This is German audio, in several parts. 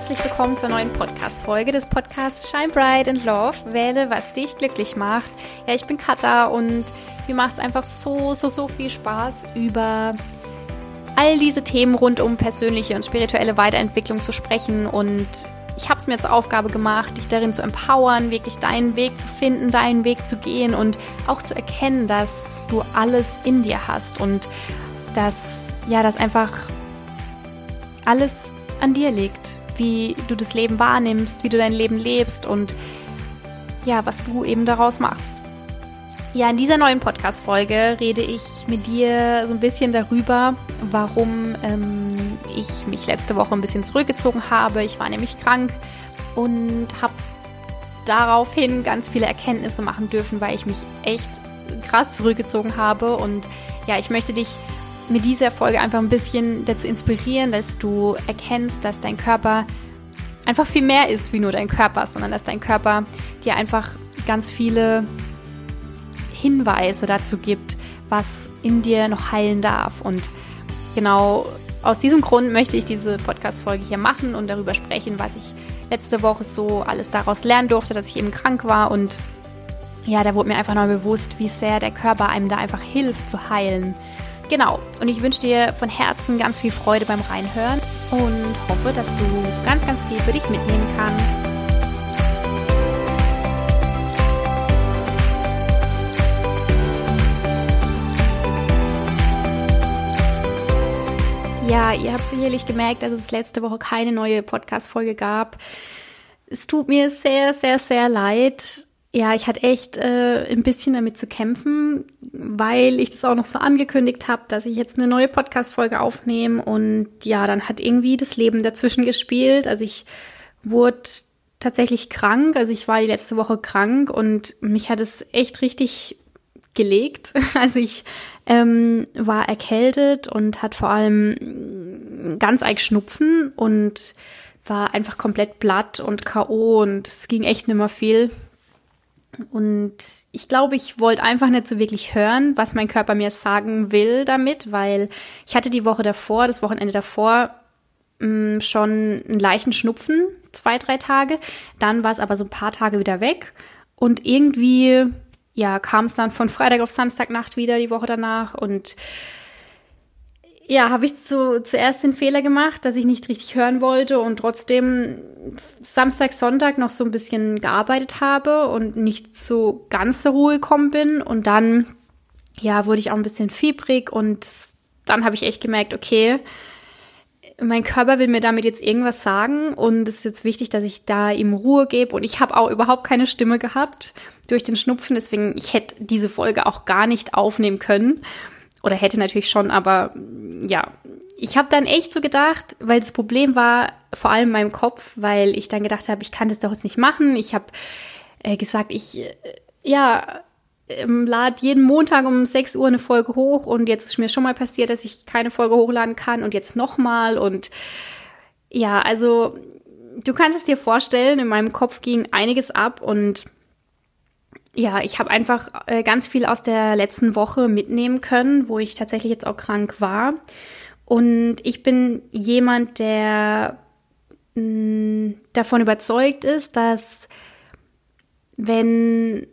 herzlich willkommen zur neuen Podcast-Folge des Podcasts Shine Bright and Love. Wähle, was dich glücklich macht. Ja, ich bin Katha und mir macht es einfach so, so, so viel Spaß, über all diese Themen rund um persönliche und spirituelle Weiterentwicklung zu sprechen und ich habe es mir zur Aufgabe gemacht, dich darin zu empowern, wirklich deinen Weg zu finden, deinen Weg zu gehen und auch zu erkennen, dass du alles in dir hast und dass ja, dass einfach alles an dir liegt, wie du das Leben wahrnimmst, wie du dein Leben lebst und ja, was du eben daraus machst. Ja, in dieser neuen Podcast-Folge rede ich mit dir so ein bisschen darüber, warum ähm, ich mich letzte Woche ein bisschen zurückgezogen habe. Ich war nämlich krank und habe daraufhin ganz viele Erkenntnisse machen dürfen, weil ich mich echt krass zurückgezogen habe. Und ja, ich möchte dich mit dieser Folge einfach ein bisschen dazu inspirieren, dass du erkennst, dass dein Körper einfach viel mehr ist wie nur dein Körper, sondern dass dein Körper dir einfach ganz viele Hinweise dazu gibt, was in dir noch heilen darf. Und genau aus diesem Grund möchte ich diese Podcast-Folge hier machen und darüber sprechen, was ich letzte Woche so alles daraus lernen durfte, dass ich eben krank war. Und ja, da wurde mir einfach noch bewusst, wie sehr der Körper einem da einfach hilft zu heilen. Genau, und ich wünsche dir von Herzen ganz viel Freude beim Reinhören und hoffe, dass du ganz, ganz viel für dich mitnehmen kannst. Ja, ihr habt sicherlich gemerkt, dass es letzte Woche keine neue Podcast-Folge gab. Es tut mir sehr, sehr, sehr leid. Ja, ich hatte echt äh, ein bisschen damit zu kämpfen, weil ich das auch noch so angekündigt habe, dass ich jetzt eine neue Podcast-Folge aufnehme und ja, dann hat irgendwie das Leben dazwischen gespielt. Also ich wurde tatsächlich krank, also ich war die letzte Woche krank und mich hat es echt richtig gelegt. Also ich ähm, war erkältet und hat vor allem ganz eig Schnupfen und war einfach komplett platt und K.O. und es ging echt nicht mehr viel. Und ich glaube, ich wollte einfach nicht so wirklich hören, was mein Körper mir sagen will damit, weil ich hatte die Woche davor, das Wochenende davor, mh, mm, schon einen leichten Schnupfen, zwei, drei Tage. Dann war es aber so ein paar Tage wieder weg. Und irgendwie, ja, kam es dann von Freitag auf Samstagnacht wieder, die Woche danach. Und ja, habe ich zu, zuerst den Fehler gemacht, dass ich nicht richtig hören wollte und trotzdem Samstag, Sonntag noch so ein bisschen gearbeitet habe und nicht so ganz zur Ruhe gekommen bin. Und dann, ja, wurde ich auch ein bisschen fiebrig und dann habe ich echt gemerkt, okay, mein Körper will mir damit jetzt irgendwas sagen und es ist jetzt wichtig, dass ich da ihm Ruhe gebe und ich habe auch überhaupt keine Stimme gehabt durch den Schnupfen, deswegen ich hätte diese Folge auch gar nicht aufnehmen können. Oder hätte natürlich schon, aber ja, ich habe dann echt so gedacht, weil das Problem war vor allem in meinem Kopf, weil ich dann gedacht habe, ich kann das doch jetzt nicht machen. Ich habe äh, gesagt, ich äh, ja ähm, lade jeden Montag um 6 Uhr eine Folge hoch und jetzt ist mir schon mal passiert, dass ich keine Folge hochladen kann und jetzt nochmal und ja, also du kannst es dir vorstellen, in meinem Kopf ging einiges ab und ja, ich habe einfach äh, ganz viel aus der letzten Woche mitnehmen können, wo ich tatsächlich jetzt auch krank war. Und ich bin jemand, der mm, davon überzeugt ist, dass wenn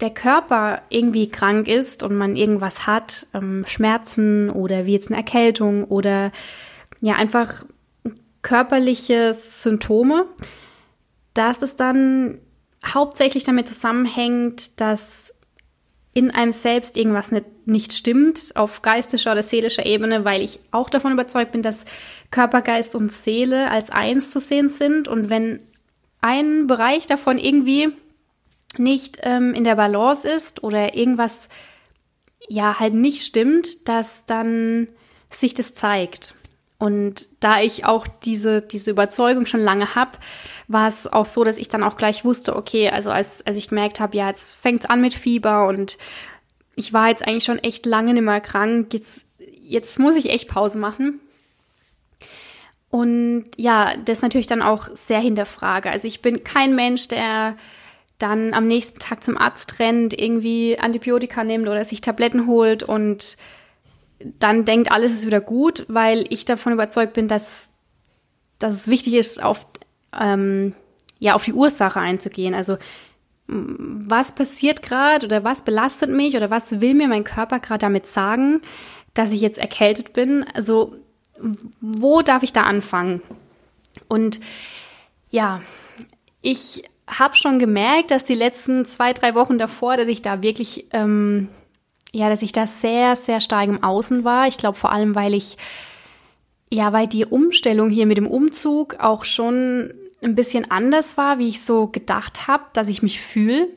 der Körper irgendwie krank ist und man irgendwas hat, ähm, Schmerzen oder wie jetzt eine Erkältung oder ja einfach körperliche Symptome, dass es dann hauptsächlich damit zusammenhängt, dass in einem selbst irgendwas nicht, nicht stimmt, auf geistischer oder seelischer Ebene, weil ich auch davon überzeugt bin, dass Körper, Geist und Seele als eins zu sehen sind. Und wenn ein Bereich davon irgendwie nicht ähm, in der Balance ist oder irgendwas ja halt nicht stimmt, dass dann sich das zeigt. Und da ich auch diese, diese Überzeugung schon lange habe, war es auch so, dass ich dann auch gleich wusste, okay, also als, als ich gemerkt habe, ja, jetzt fängt's an mit Fieber und ich war jetzt eigentlich schon echt lange nicht mehr krank, jetzt, jetzt muss ich echt Pause machen. Und ja, das natürlich dann auch sehr hinterfrage. Also ich bin kein Mensch, der dann am nächsten Tag zum Arzt rennt, irgendwie Antibiotika nimmt oder sich Tabletten holt und dann denkt, alles ist wieder gut, weil ich davon überzeugt bin, dass dass es wichtig ist, auf, ähm, ja, auf die Ursache einzugehen. Also was passiert gerade oder was belastet mich oder was will mir mein Körper gerade damit sagen, dass ich jetzt erkältet bin? Also wo darf ich da anfangen? Und ja, ich habe schon gemerkt, dass die letzten zwei, drei Wochen davor, dass ich da wirklich, ähm, ja, dass ich da sehr, sehr stark im Außen war. Ich glaube vor allem, weil ich, ja, weil die Umstellung hier mit dem Umzug auch schon ein bisschen anders war, wie ich so gedacht habe, dass ich mich fühle.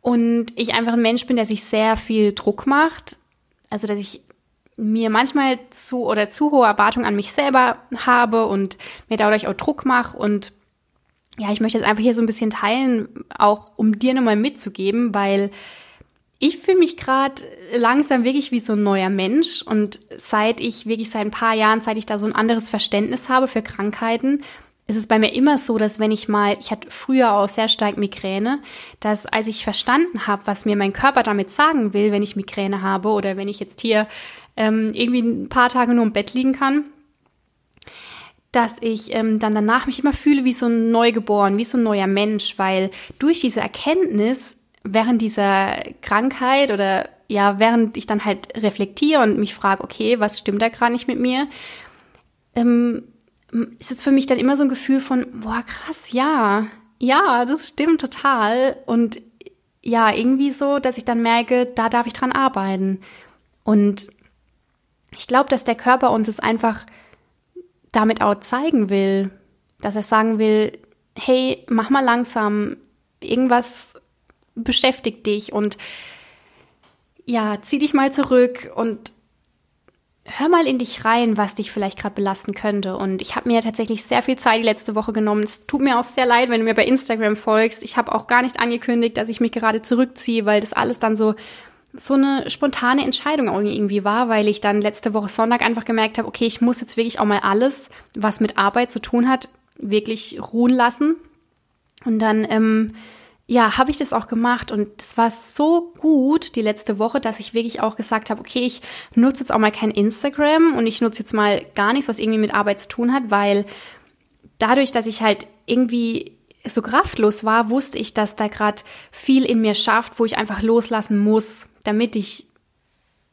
Und ich einfach ein Mensch bin, der sich sehr viel Druck macht. Also, dass ich mir manchmal zu oder zu hohe Erwartungen an mich selber habe und mir dadurch auch Druck mache. Und ja, ich möchte jetzt einfach hier so ein bisschen teilen, auch um dir nochmal mitzugeben, weil ich fühle mich gerade langsam wirklich wie so ein neuer Mensch. Und seit ich wirklich seit ein paar Jahren, seit ich da so ein anderes Verständnis habe für Krankheiten, ist es bei mir immer so, dass wenn ich mal, ich hatte früher auch sehr stark Migräne, dass als ich verstanden habe, was mir mein Körper damit sagen will, wenn ich Migräne habe oder wenn ich jetzt hier ähm, irgendwie ein paar Tage nur im Bett liegen kann, dass ich ähm, dann danach mich immer fühle wie so ein Neugeboren, wie so ein neuer Mensch, weil durch diese Erkenntnis während dieser Krankheit oder ja, während ich dann halt reflektiere und mich frage, okay, was stimmt da gerade nicht mit mir, ähm, ist es für mich dann immer so ein Gefühl von, boah, krass, ja, ja, das stimmt total. Und ja, irgendwie so, dass ich dann merke, da darf ich dran arbeiten. Und ich glaube, dass der Körper uns es einfach damit auch zeigen will, dass er sagen will, hey, mach mal langsam, irgendwas beschäftigt dich und ja, zieh dich mal zurück und hör mal in dich rein, was dich vielleicht gerade belasten könnte. Und ich habe mir tatsächlich sehr viel Zeit die letzte Woche genommen. Es tut mir auch sehr leid, wenn du mir bei Instagram folgst. Ich habe auch gar nicht angekündigt, dass ich mich gerade zurückziehe, weil das alles dann so so eine spontane Entscheidung irgendwie war, weil ich dann letzte Woche Sonntag einfach gemerkt habe, okay, ich muss jetzt wirklich auch mal alles, was mit Arbeit zu tun hat, wirklich ruhen lassen. Und dann ähm, ja, habe ich das auch gemacht und es war so gut die letzte Woche, dass ich wirklich auch gesagt habe, okay, ich nutze jetzt auch mal kein Instagram und ich nutze jetzt mal gar nichts, was irgendwie mit Arbeit zu tun hat, weil dadurch, dass ich halt irgendwie so kraftlos war, wusste ich, dass da gerade viel in mir schafft, wo ich einfach loslassen muss, damit ich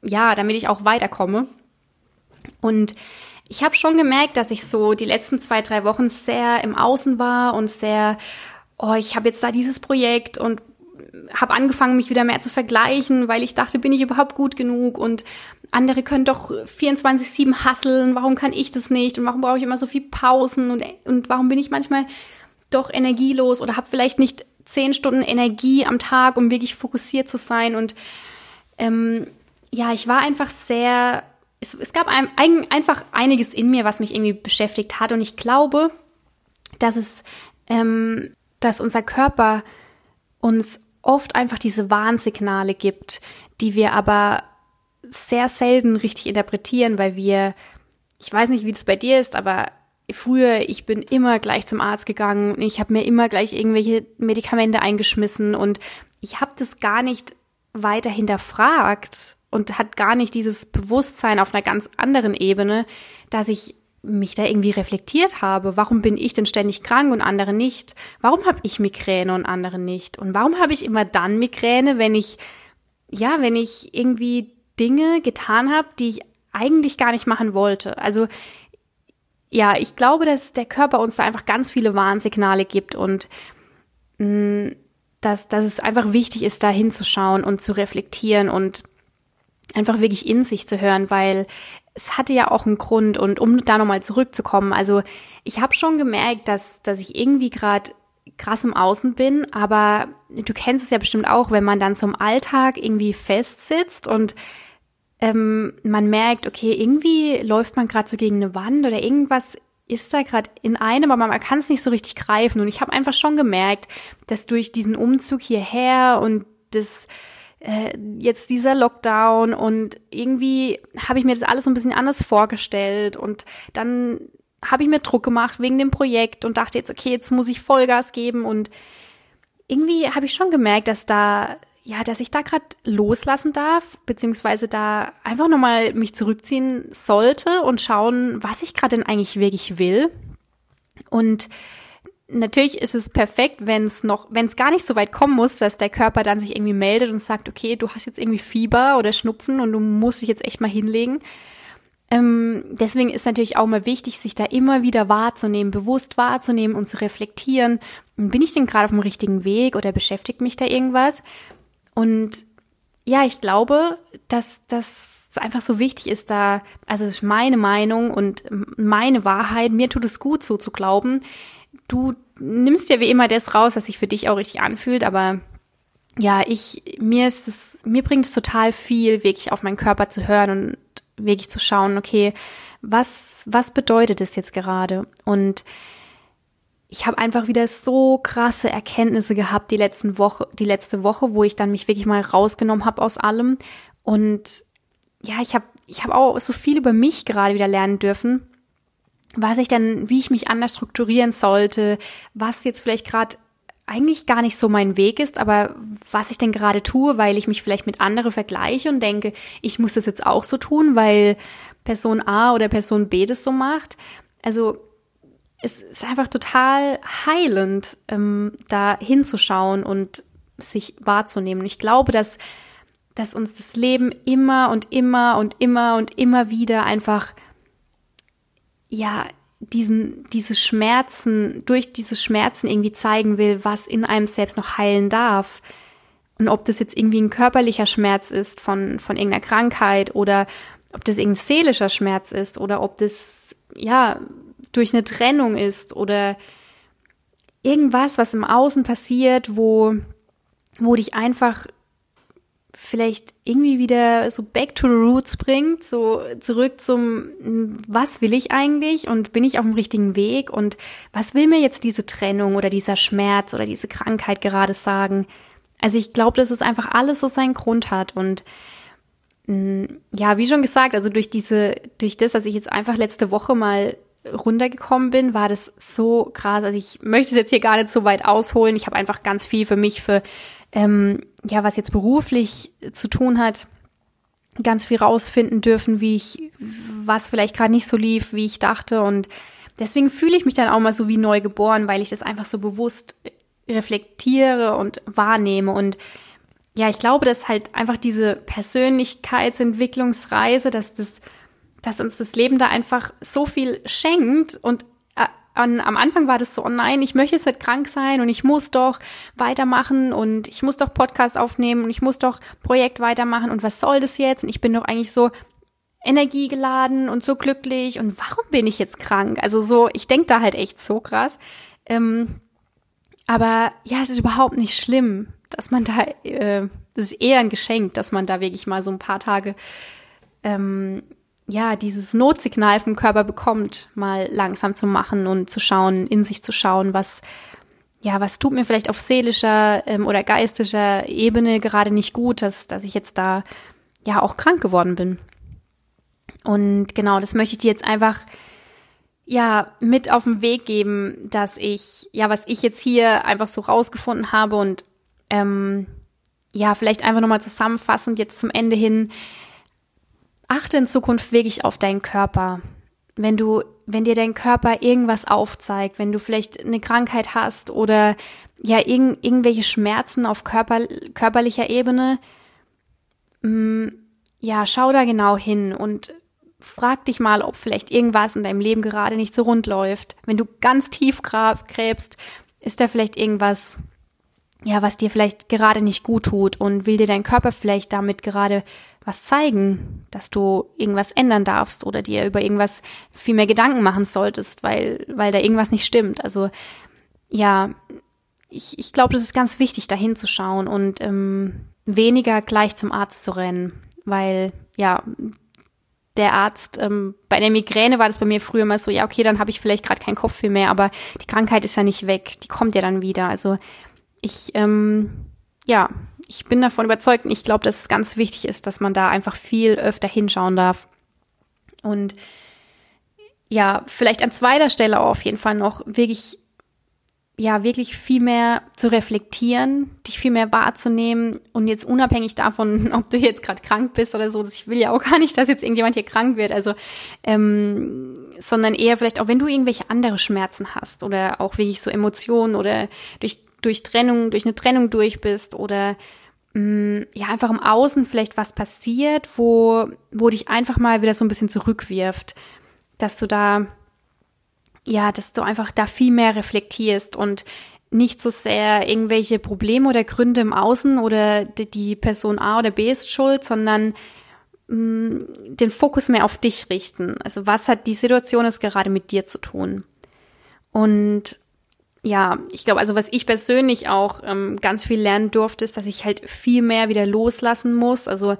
ja, damit ich auch weiterkomme. Und ich habe schon gemerkt, dass ich so die letzten zwei, drei Wochen sehr im Außen war und sehr oh, ich habe jetzt da dieses Projekt und habe angefangen, mich wieder mehr zu vergleichen, weil ich dachte, bin ich überhaupt gut genug? Und andere können doch 24-7 hasseln, warum kann ich das nicht? Und warum brauche ich immer so viel Pausen? Und, und warum bin ich manchmal doch energielos oder habe vielleicht nicht zehn Stunden Energie am Tag, um wirklich fokussiert zu sein? Und ähm, ja, ich war einfach sehr, es, es gab ein, ein, einfach einiges in mir, was mich irgendwie beschäftigt hat. Und ich glaube, dass es ähm, dass unser Körper uns oft einfach diese Warnsignale gibt, die wir aber sehr selten richtig interpretieren, weil wir, ich weiß nicht, wie das bei dir ist, aber früher, ich bin immer gleich zum Arzt gegangen, ich habe mir immer gleich irgendwelche Medikamente eingeschmissen und ich habe das gar nicht weiter hinterfragt und hat gar nicht dieses Bewusstsein auf einer ganz anderen Ebene, dass ich mich da irgendwie reflektiert habe. Warum bin ich denn ständig krank und andere nicht? Warum habe ich Migräne und andere nicht? Und warum habe ich immer dann Migräne, wenn ich, ja, wenn ich irgendwie Dinge getan habe, die ich eigentlich gar nicht machen wollte? Also, ja, ich glaube, dass der Körper uns da einfach ganz viele Warnsignale gibt und mh, mm, dass, dass es einfach wichtig ist, da hinzuschauen und zu reflektieren und einfach wirklich in sich zu hören, weil es hatte ja auch einen Grund und um da nochmal zurückzukommen, also ich habe schon gemerkt, dass, dass ich irgendwie gerade krass im Außen bin, aber du kennst es ja bestimmt auch, wenn man dann zum Alltag irgendwie festsitzt und ähm, man merkt, okay, irgendwie läuft man gerade so gegen eine Wand oder irgendwas ist da gerade in einem, aber man kann es nicht so richtig greifen. Und ich habe einfach schon gemerkt, dass durch diesen Umzug hierher und das äh, jetzt dieser Lockdown und irgendwie habe ich mir das alles so ein bisschen anders vorgestellt und dann habe ich mir Druck gemacht wegen dem Projekt und dachte jetzt, okay, jetzt muss ich Vollgas geben und irgendwie habe ich schon gemerkt, dass da ja, dass ich da gerade loslassen darf, beziehungsweise da einfach nochmal mich zurückziehen sollte und schauen, was ich gerade denn eigentlich wirklich will. Und natürlich ist es perfekt, wenn es noch, wenn es gar nicht so weit kommen muss, dass der Körper dann sich irgendwie meldet und sagt, okay, du hast jetzt irgendwie Fieber oder Schnupfen und du musst dich jetzt echt mal hinlegen. Ähm, deswegen ist natürlich auch mal wichtig, sich da immer wieder wahrzunehmen, bewusst wahrzunehmen und zu reflektieren. Bin ich denn gerade auf dem richtigen Weg oder beschäftigt mich da irgendwas? Und ja, ich glaube, dass das einfach so wichtig ist, da, also ist meine Meinung und meine Wahrheit, mir tut es gut, so zu glauben. Du nimmst ja wie immer das raus, was sich für dich auch richtig anfühlt, aber ja, ich, mir ist es, mir bringt es total viel, wirklich auf meinen Körper zu hören und wirklich zu schauen, okay, was, was bedeutet es jetzt gerade? Und ich habe einfach wieder so krasse Erkenntnisse gehabt die letzten Woche, die letzte Woche, wo ich dann mich wirklich mal rausgenommen habe aus allem. Und ja, ich habe ich hab auch so viel über mich gerade wieder lernen dürfen, was ich dann, wie ich mich anders strukturieren sollte, was jetzt vielleicht gerade eigentlich gar nicht so mein Weg ist, aber was ich denn gerade tue, weil ich mich vielleicht mit anderen vergleiche und denke, ich muss das jetzt auch so tun, weil Person A oder Person B das so macht. Also es ist einfach total heilend, ähm, da hinzuschauen und sich wahrzunehmen. Ich glaube, dass, dass uns das Leben immer und immer und immer und immer wieder einfach, ja, diesen, diese Schmerzen, durch diese Schmerzen irgendwie zeigen will, was in einem selbst noch heilen darf. Und ob das jetzt irgendwie ein körperlicher Schmerz ist von, von irgendeiner Krankheit oder ob das irgendein seelischer Schmerz ist oder ob das, ja, durch eine Trennung ist oder irgendwas, was im Außen passiert, wo, wo dich einfach vielleicht irgendwie wieder so back to the roots bringt, so zurück zum, was will ich eigentlich und bin ich auf dem richtigen Weg und was will mir jetzt diese Trennung oder dieser Schmerz oder diese Krankheit gerade sagen? Also ich glaube, dass es einfach alles so seinen Grund hat und mm, ja, wie schon gesagt, also durch diese, durch das, dass ich jetzt einfach letzte Woche mal runtergekommen bin, war das so krass. Also ich möchte es jetzt hier gar nicht so weit ausholen. Ich habe einfach ganz viel für mich, für ähm, ja, was jetzt beruflich zu tun hat, ganz viel rausfinden dürfen, wie ich, was vielleicht gerade nicht so lief, wie ich dachte. Und deswegen fühle ich mich dann auch mal so wie neu geboren, weil ich das einfach so bewusst reflektiere und wahrnehme. Und ja, ich glaube, dass halt einfach diese Persönlichkeitsentwicklungsreise, dass das dass uns das Leben da einfach so viel schenkt und an, am Anfang war das so, oh nein, ich möchte jetzt nicht krank sein und ich muss doch weitermachen und ich muss doch Podcast aufnehmen und ich muss doch Projekt weitermachen und was soll das jetzt? Und ich bin doch eigentlich so energiegeladen und so glücklich und warum bin ich jetzt krank? Also so, ich denke da halt echt so krass. Ähm, aber ja, es ist überhaupt nicht schlimm, dass man da, äh, das ist eher ein Geschenk, dass man da wirklich mal so ein paar Tage ähm, ja, dieses Notsignal vom Körper bekommt, mal langsam zu machen und zu schauen, in sich zu schauen, was, ja, was tut mir vielleicht auf seelischer ähm, oder geistischer Ebene gerade nicht gut, dass, dass ich jetzt da ja auch krank geworden bin. Und genau, das möchte ich dir jetzt einfach ja mit auf den Weg geben, dass ich, ja, was ich jetzt hier einfach so rausgefunden habe und ähm, ja, vielleicht einfach nochmal zusammenfassend jetzt zum Ende hin, achte in Zukunft wirklich auf deinen Körper. Wenn du, wenn dir dein Körper irgendwas aufzeigt, wenn du vielleicht eine Krankheit hast oder ja irg irgendwelche Schmerzen auf Körper, körperlicher Ebene, mh, mm, ja, schau da genau hin und frag dich mal, ob vielleicht irgendwas in deinem Leben gerade nicht so rund läuft. Wenn du ganz tief gräbst, ist da vielleicht irgendwas, ja, was dir vielleicht gerade nicht gut tut und will dir dein Körper vielleicht damit gerade was zeigen, dass du irgendwas ändern darfst oder dir über irgendwas viel mehr Gedanken machen solltest, weil, weil da irgendwas nicht stimmt. Also ja, ich, ich glaube, das ist ganz wichtig, da hinzuschauen und ähm, weniger gleich zum Arzt zu rennen, weil ja, der Arzt, ähm, bei der Migräne war das bei mir früher mal so, ja, okay, dann habe ich vielleicht gerade keinen Kopf mehr, aber die Krankheit ist ja nicht weg, die kommt ja dann wieder. Also ich, ähm, ja, ich bin davon überzeugt und ich glaube, dass es ganz wichtig ist, dass man da einfach viel öfter hinschauen darf. Und ja, vielleicht an zweiter Stelle auf jeden Fall noch wirklich ja wirklich viel mehr zu reflektieren, dich viel mehr wahrzunehmen und jetzt unabhängig davon, ob du jetzt gerade krank bist oder so, ich will ja auch gar nicht, dass jetzt irgendjemand hier krank wird, also ähm, sondern eher vielleicht auch, wenn du irgendwelche andere Schmerzen hast oder auch wirklich so Emotionen oder durch durch Trennung, durch eine Trennung durch bist oder mh, mm, ja einfach im Außen vielleicht was passiert, wo wo dich einfach mal wieder so ein bisschen zurückwirft, dass du da ja, dass du einfach da viel mehr reflektierst und nicht so sehr irgendwelche Probleme oder Gründe im Außen oder die Person A oder B ist schuld, sondern mh, mm, den Fokus mehr auf dich richten. Also was hat die Situation jetzt gerade mit dir zu tun? Und ja, ich glaube, also was ich persönlich auch ähm, ganz viel lernen durfte, ist, dass ich halt viel mehr wieder loslassen muss, also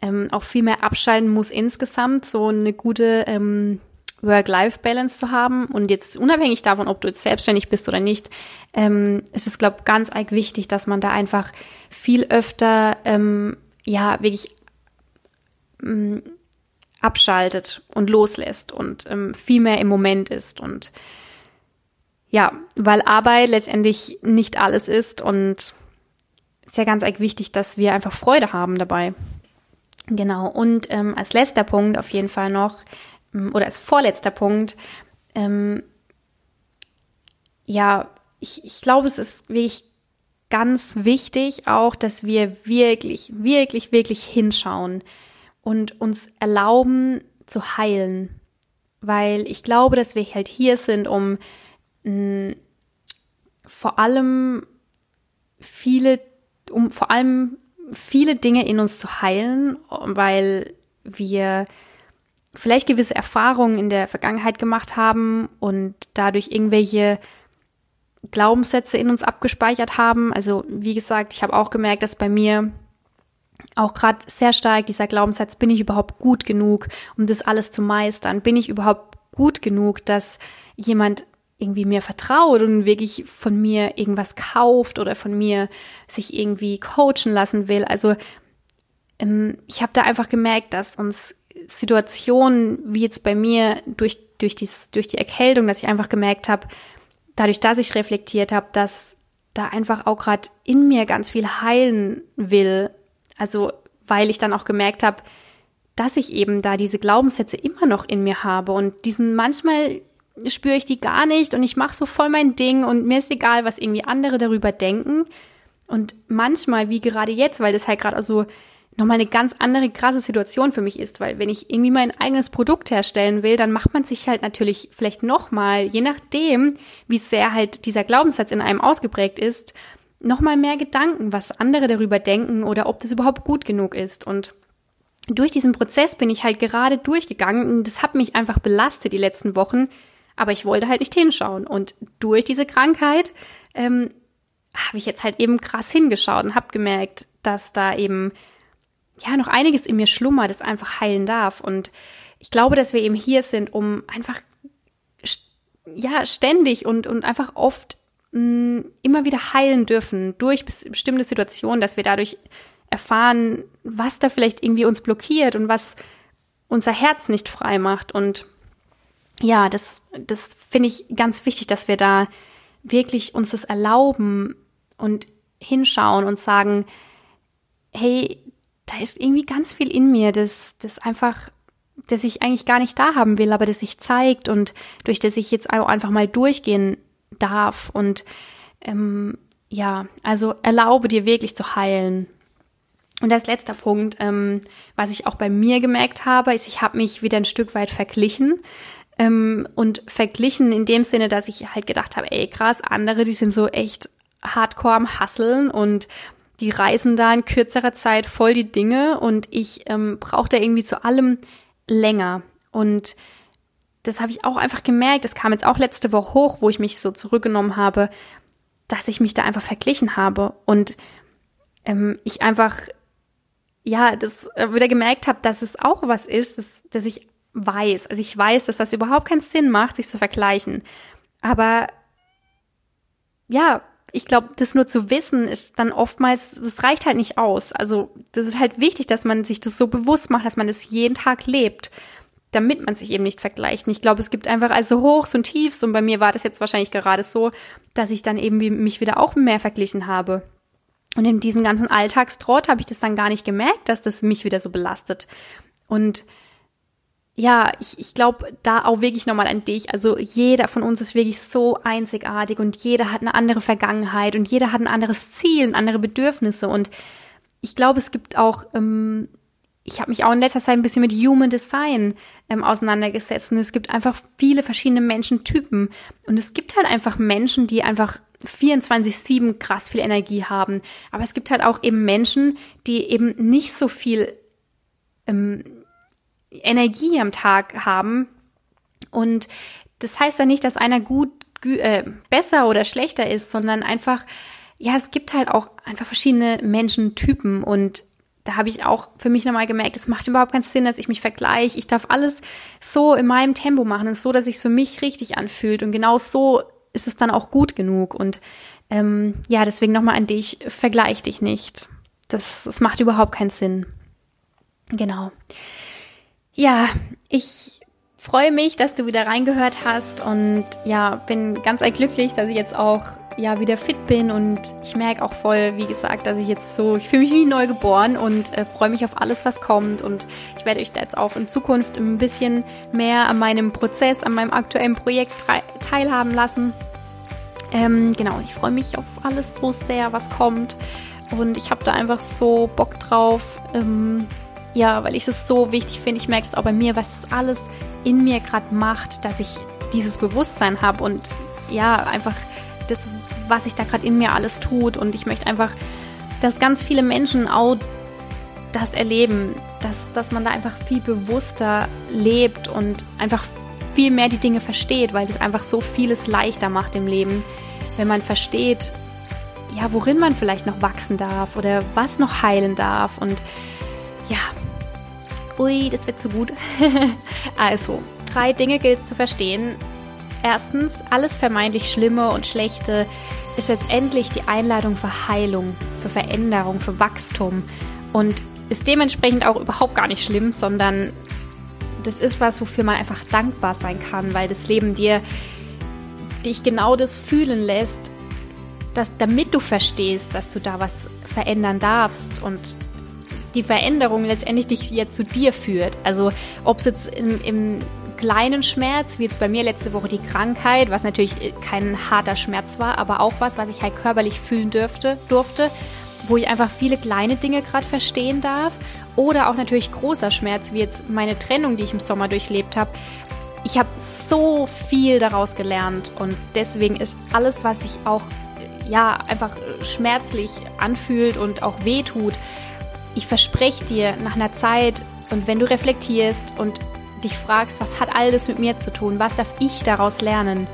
ähm, auch viel mehr abschalten muss insgesamt, so eine gute ähm, Work-Life-Balance zu haben. Und jetzt unabhängig davon, ob du jetzt selbstständig bist oder nicht, ähm, ist es, glaube ich, ganz arg wichtig, dass man da einfach viel öfter, ähm, ja, wirklich ähm, abschaltet und loslässt und ähm, viel mehr im Moment ist. Und ja, weil Arbeit letztendlich nicht alles ist und ist ja ganz arg wichtig, dass wir einfach Freude haben dabei. Genau. Und ähm, als letzter Punkt auf jeden Fall noch, oder als vorletzter Punkt, ähm, ja, ich, ich glaube, es ist wirklich ganz wichtig auch, dass wir wirklich, wirklich, wirklich hinschauen und uns erlauben zu heilen. Weil ich glaube, dass wir halt hier sind, um mh, vor allem viele, um vor allem viele Dinge in uns zu heilen, weil wir vielleicht gewisse Erfahrungen in der Vergangenheit gemacht haben und dadurch irgendwelche Glaubenssätze in uns abgespeichert haben. Also wie gesagt, ich habe auch gemerkt, dass bei mir auch gerade sehr stark dieser Glaubenssatz, bin ich überhaupt gut genug, um das alles zu meistern? Bin ich überhaupt gut genug, dass jemand irgendwie mir vertraut und wirklich von mir irgendwas kauft oder von mir sich irgendwie coachen lassen will? Also ähm, ich habe da einfach gemerkt, dass uns Situationen, wie jetzt bei mir durch, durch, dies, durch die Erkältung, dass ich einfach gemerkt habe, dadurch, dass ich reflektiert habe, dass da einfach auch gerade in mir ganz viel heilen will. Also weil ich dann auch gemerkt habe, dass ich eben da diese Glaubenssätze immer noch in mir habe und diesen manchmal spüre ich die gar nicht und ich mache so voll mein Ding und mir ist egal, was irgendwie andere darüber denken. Und manchmal, wie gerade jetzt, weil das halt gerade so nochmal eine ganz andere krasse Situation für mich ist, weil wenn ich irgendwie mein eigenes Produkt herstellen will, dann macht man sich halt natürlich vielleicht nochmal, je nachdem, wie sehr halt dieser Glaubenssatz in einem ausgeprägt ist, nochmal mehr Gedanken, was andere darüber denken oder ob das überhaupt gut genug ist. Und durch diesen Prozess bin ich halt gerade durchgegangen und das hat mich einfach belastet die letzten Wochen, aber ich wollte halt nicht hinschauen. Und durch diese Krankheit ähm, habe ich jetzt halt eben krass hingeschaut und habe gemerkt, dass da eben ja noch einiges in mir schlummert, das einfach heilen darf. Und ich glaube, dass wir eben hier sind, um einfach ja ständig und, und einfach oft mh, mm, immer wieder heilen dürfen durch bestimmte Situationen, dass wir dadurch erfahren, was da vielleicht irgendwie uns blockiert und was unser Herz nicht frei macht. Und ja, das, das finde ich ganz wichtig, dass wir da wirklich uns das erlauben und hinschauen und sagen, hey, da ist irgendwie ganz viel in mir, das, das einfach, das ich eigentlich gar nicht da haben will, aber das sich zeigt und durch das ich jetzt auch einfach mal durchgehen darf. Und ähm, ja, also erlaube dir wirklich zu heilen. Und als letzter Punkt, ähm, was ich auch bei mir gemerkt habe, ist, ich habe mich wieder ein Stück weit verglichen. Ähm, und verglichen in dem Sinne, dass ich halt gedacht habe, ey krass, andere, die sind so echt hardcore am Hasseln und die reisen da in kürzerer Zeit voll die Dinge und ich ähm, brauche da irgendwie zu allem länger. Und das habe ich auch einfach gemerkt. Das kam jetzt auch letzte Woche hoch, wo ich mich so zurückgenommen habe, dass ich mich da einfach verglichen habe und ähm, ich einfach ja das äh, wieder gemerkt habe, dass es auch was ist, dass, dass ich weiß. Also ich weiß, dass das überhaupt keinen Sinn macht, sich zu vergleichen. Aber ja, ich glaube, das nur zu wissen ist dann oftmals, das reicht halt nicht aus. Also das ist halt wichtig, dass man sich das so bewusst macht, dass man das jeden Tag lebt. damit man sich eben nicht vergleicht. Und ich glaube, es gibt einfach also Hochs und Tiefs und bei mir war das jetzt wahrscheinlich gerade so, dass ich dann eben mich wieder auch mehr verglichen habe. Und in diesem ganzen Alltagstrott habe ich das dann gar nicht gemerkt, dass das mich wieder so belastet. Und ja, ich, ich glaube da auch wirklich nochmal an dich. Also jeder von uns ist wirklich so einzigartig und jeder hat eine andere Vergangenheit und jeder hat ein anderes Ziel, andere Bedürfnisse. Und ich glaube, es gibt auch, ähm, ich habe mich auch in letzter Zeit ein bisschen mit Human Design ähm, auseinandergesetzt. Und es gibt einfach viele verschiedene Menschentypen. Und es gibt halt einfach Menschen, die einfach 24-7 krass viel Energie haben. Aber es gibt halt auch eben Menschen, die eben nicht so viel ähm, Energie am Tag haben. Und das heißt ja nicht, dass einer gut, äh, besser oder schlechter ist, sondern einfach, ja, es gibt halt auch einfach verschiedene Menschentypen und da habe ich auch für mich nochmal gemerkt, es macht überhaupt keinen Sinn, dass ich mich vergleiche. Ich darf alles so in meinem Tempo machen und so, dass es für mich richtig anfühlt. Und genau so ist es dann auch gut genug. Und ähm, ja, deswegen nochmal an dich, vergleich dich nicht. Das, das macht überhaupt keinen Sinn. Genau. Ja, ich freue mich, dass du wieder reingehört hast und ja, bin ganz glücklich, dass ich jetzt auch ja wieder fit bin und ich merke auch voll, wie gesagt, dass ich jetzt so, ich fühle mich wie neu geboren und äh, freue mich auf alles, was kommt und ich werde euch da jetzt auch in Zukunft ein bisschen mehr an meinem Prozess, an meinem aktuellen Projekt teilhaben lassen. Ähm, genau, ich freue mich auf alles so sehr, was kommt und ich habe da einfach so Bock drauf. Ähm, ja, weil ich es so wichtig finde. Ich merke es auch bei mir, was das alles in mir gerade macht, dass ich dieses Bewusstsein habe und ja, einfach das, was sich da gerade in mir alles tut. Und ich möchte einfach, dass ganz viele Menschen auch das erleben, dass, dass man da einfach viel bewusster lebt und einfach viel mehr die Dinge versteht, weil das einfach so vieles leichter macht im Leben, wenn man versteht, ja, worin man vielleicht noch wachsen darf oder was noch heilen darf und ja, ui, das wird zu gut. also, drei Dinge gilt es zu verstehen. Erstens, alles vermeintlich Schlimme und Schlechte ist letztendlich die Einladung für Heilung, für Veränderung, für Wachstum und ist dementsprechend auch überhaupt gar nicht schlimm, sondern das ist was, wofür man einfach dankbar sein kann, weil das Leben dir dich genau das fühlen lässt, dass damit du verstehst, dass du da was verändern darfst und die Veränderung letztendlich dich jetzt zu dir führt. Also ob es jetzt im, im kleinen Schmerz, wie jetzt bei mir letzte Woche die Krankheit, was natürlich kein harter Schmerz war, aber auch was, was ich halt körperlich fühlen dürfte, durfte, wo ich einfach viele kleine Dinge gerade verstehen darf. Oder auch natürlich großer Schmerz, wie jetzt meine Trennung, die ich im Sommer durchlebt habe. Ich habe so viel daraus gelernt und deswegen ist alles, was sich auch ja einfach schmerzlich anfühlt und auch wehtut, ich verspreche dir nach einer Zeit und wenn du reflektierst und dich fragst, was hat alles mit mir zu tun, was darf ich daraus lernen,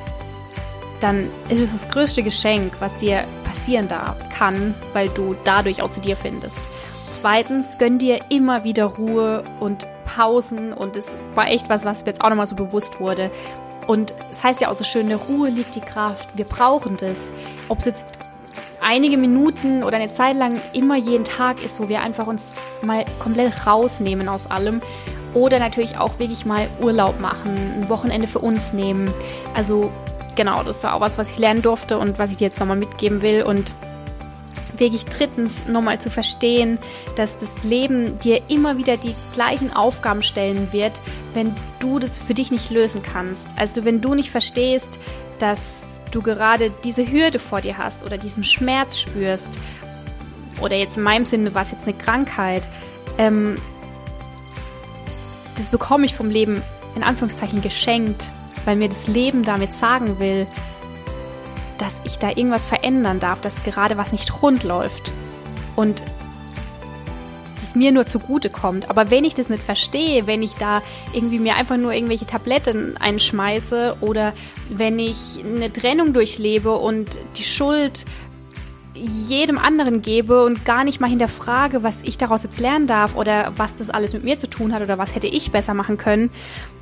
dann ist es das größte Geschenk, was dir passieren da kann, weil du dadurch auch zu dir findest. Zweitens, gönn dir immer wieder Ruhe und Pausen und es war echt was, was mir jetzt auch nochmal so bewusst wurde. Und es heißt ja auch so schön, in der Ruhe liegt die Kraft. Wir brauchen das. Ob es jetzt einige Minuten oder eine Zeit lang immer jeden Tag ist, wo wir einfach uns mal komplett rausnehmen aus allem. Oder natürlich auch wirklich mal Urlaub machen, ein Wochenende für uns nehmen. Also genau, das ist auch was, was ich lernen durfte und was ich dir jetzt nochmal mitgeben will. Und wirklich drittens nochmal zu verstehen, dass das Leben dir immer wieder die gleichen Aufgaben stellen wird, wenn du das für dich nicht lösen kannst. Also wenn du nicht verstehst, dass du gerade diese Hürde vor dir hast oder diesen Schmerz spürst, oder jetzt in meinem Sinne war es jetzt eine Krankheit, ähm, das bekomme ich vom Leben in Anführungszeichen geschenkt, weil mir das Leben damit sagen will, dass ich da irgendwas verändern darf, dass gerade was nicht rund läuft. Und es mir nur zugute kommt. Aber wenn ich das nicht verstehe, wenn ich da irgendwie mir einfach nur irgendwelche Tabletten einschmeiße oder wenn ich eine Trennung durchlebe und die Schuld jedem anderen gebe und gar nicht mal hinterfrage, was ich daraus jetzt lernen darf oder was das alles mit mir zu tun hat oder was hätte ich besser machen können,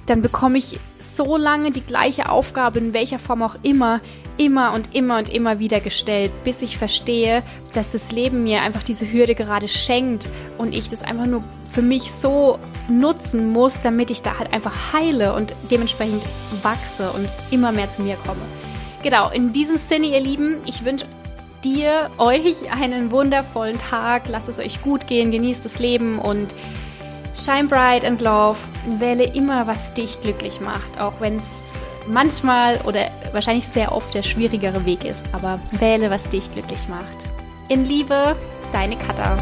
dann bekomme ich so lange die gleiche Aufgabe, in welcher Form auch immer, immer und immer und immer wieder gestellt, bis ich verstehe, dass das Leben mir einfach diese Hürde gerade schenkt und ich das einfach nur für mich so nutzen muss, damit ich da halt einfach heile und dementsprechend wachse und immer mehr zu mir komme. Genau, in diesem Sinne, ihr Lieben, ich wünsche dir, euch einen wundervollen Tag. Lasst es euch gut gehen, genießt das Leben und shine bright and love. Wähle immer, was dich glücklich macht, auch wenn es manchmal oder wahrscheinlich sehr oft der schwierigere Weg ist. Aber wähle, was dich glücklich macht. In Liebe, deine Katha.